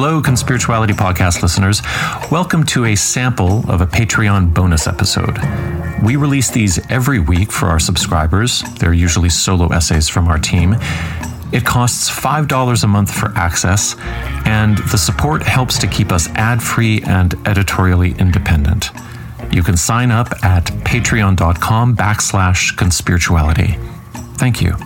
Hello, Conspirituality Podcast listeners. Welcome to a sample of a Patreon bonus episode. We release these every week for our subscribers. They're usually solo essays from our team. It costs $5 a month for access, and the support helps to keep us ad free and editorially independent. You can sign up at patreon.com backslash conspirituality. Thank you.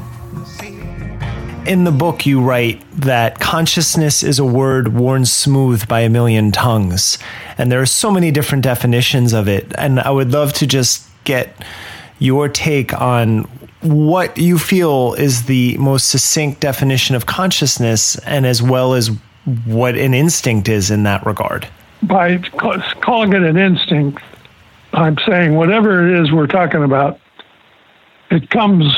In the book, you write that consciousness is a word worn smooth by a million tongues. And there are so many different definitions of it. And I would love to just get your take on what you feel is the most succinct definition of consciousness, and as well as what an instinct is in that regard. By calling it an instinct, I'm saying whatever it is we're talking about, it comes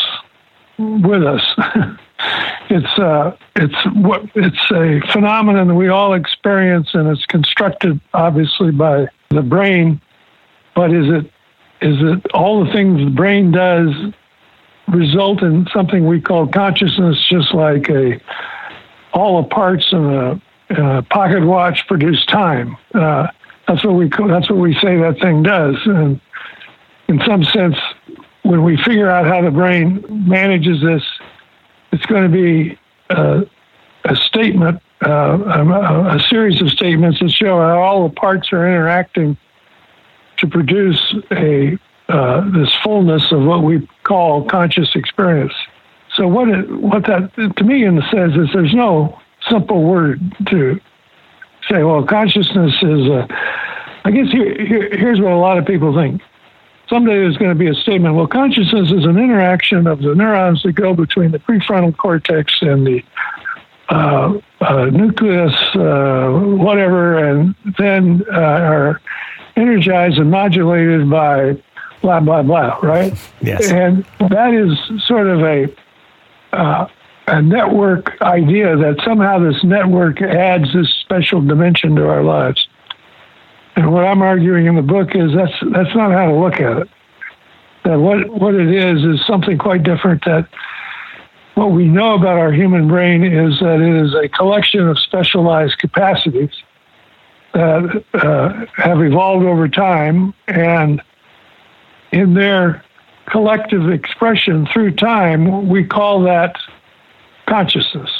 with us. it's uh, it's what it's a phenomenon we all experience, and it's constructed obviously by the brain. But is it is it all the things the brain does result in something we call consciousness, just like a all the parts in a, a pocket watch produce time. Uh, that's what we that's what we say that thing does, and in some sense, when we figure out how the brain manages this, it's going to be a, a statement, uh, a, a, series of statements that show how all the parts are interacting to produce a uh, this fullness of what we call conscious experience. So what it, what that to me in the says is there's no simple word to say. Well, consciousness is. A, I guess here, here, here's what a lot of people think someday there's going to be a statement well, consciousness is an interaction of the neurons that go between the prefrontal cortex and the uh, uh, nucleus, uh, whatever, and then uh, are energized and modulated by blah, blah, blah, right? Yes. And that is sort of a, uh, a network idea that somehow this network adds this special dimension to our lives. And what I'm arguing in the book is that's that's not how to look at it. That what what it is is something quite different. That what we know about our human brain is that it is a collection of specialized capacities that uh, have evolved over time, and in their collective expression through time, we call that consciousness.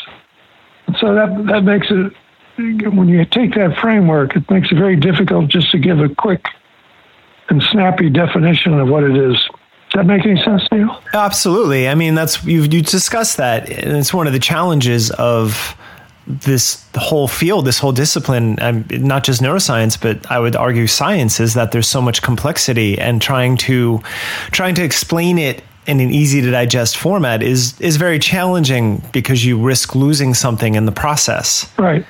And so that that makes it when you take that framework, it makes it very difficult just to give a quick and snappy definition of what it is. Does that make any sense to you? Absolutely. I mean, that's you've you discussed that, and it's one of the challenges of this whole field, this whole discipline, um, not just neuroscience, but I would argue science, is that there's so much complexity, and trying to trying to explain it in an easy to digest format is is very challenging because you risk losing something in the process. Right.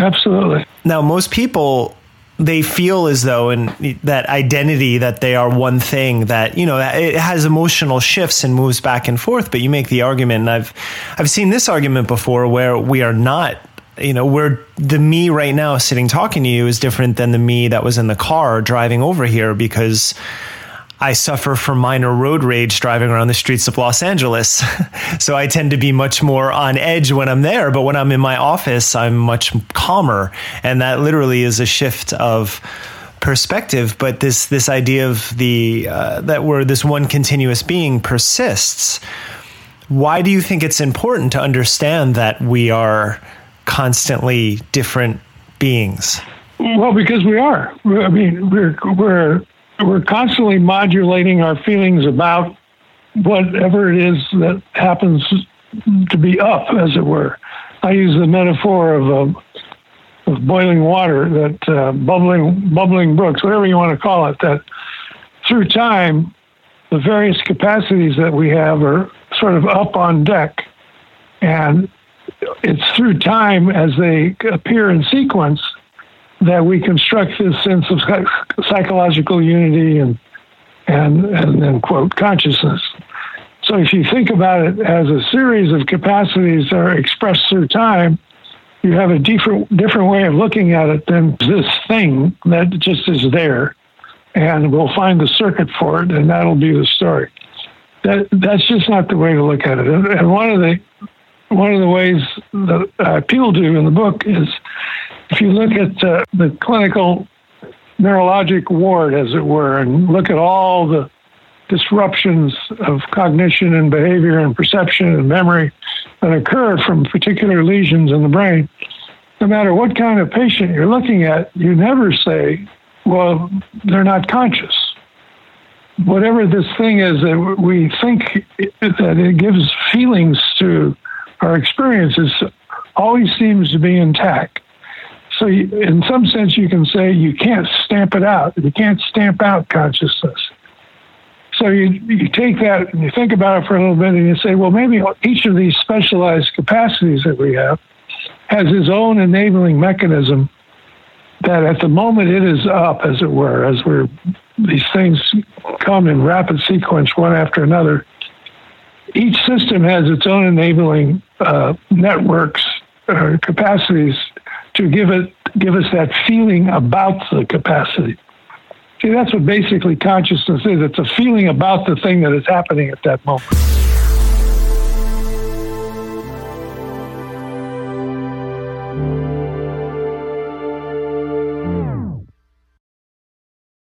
Absolutely. Now, most people they feel as though in that identity that they are one thing that you know it has emotional shifts and moves back and forth but you make the argument and i've i've seen this argument before where we are not you know where the me right now sitting talking to you is different than the me that was in the car driving over here because I suffer from minor road rage driving around the streets of Los Angeles. so I tend to be much more on edge when I'm there. But when I'm in my office, I'm much calmer. And that literally is a shift of perspective. But this, this idea of the, uh, that we're this one continuous being persists. Why do you think it's important to understand that we are constantly different beings? Well, because we are. I mean, we're, we're we're constantly modulating our feelings about whatever it is that happens to be up, as it were. I use the metaphor of, uh, of boiling water, that uh, bubbling bubbling brooks, whatever you want to call it. That through time, the various capacities that we have are sort of up on deck, and it's through time as they appear in sequence that we construct this sense of psychological unity and and and then quote consciousness. So if you think about it as a series of capacities that are expressed through time, you have a different different way of looking at it than this thing that just is there, and we'll find the circuit for it, and that'll be the story. That that's just not the way to look at it. And one of the one of the ways that uh, I appeal to in the book is if you look at uh, the clinical neurologic ward, as it were, and look at all the disruptions of cognition and behavior and perception and memory that occur from particular lesions in the brain, no matter what kind of patient you're looking at, you never say, well, they're not conscious. Whatever this thing is that we think that it gives feelings to our experiences always seems to be intact. So, in some sense, you can say you can't stamp it out. You can't stamp out consciousness. So you, you take that and you think about it for a little bit and you say, well, maybe each of these specialized capacities that we have has its own enabling mechanism that at the moment it is up, as it were, as we're these things come in rapid sequence one after another. Each system has its own enabling uh, networks or capacities to give it give us that feeling about the capacity. See, that's what basically consciousness is. It's a feeling about the thing that is happening at that moment.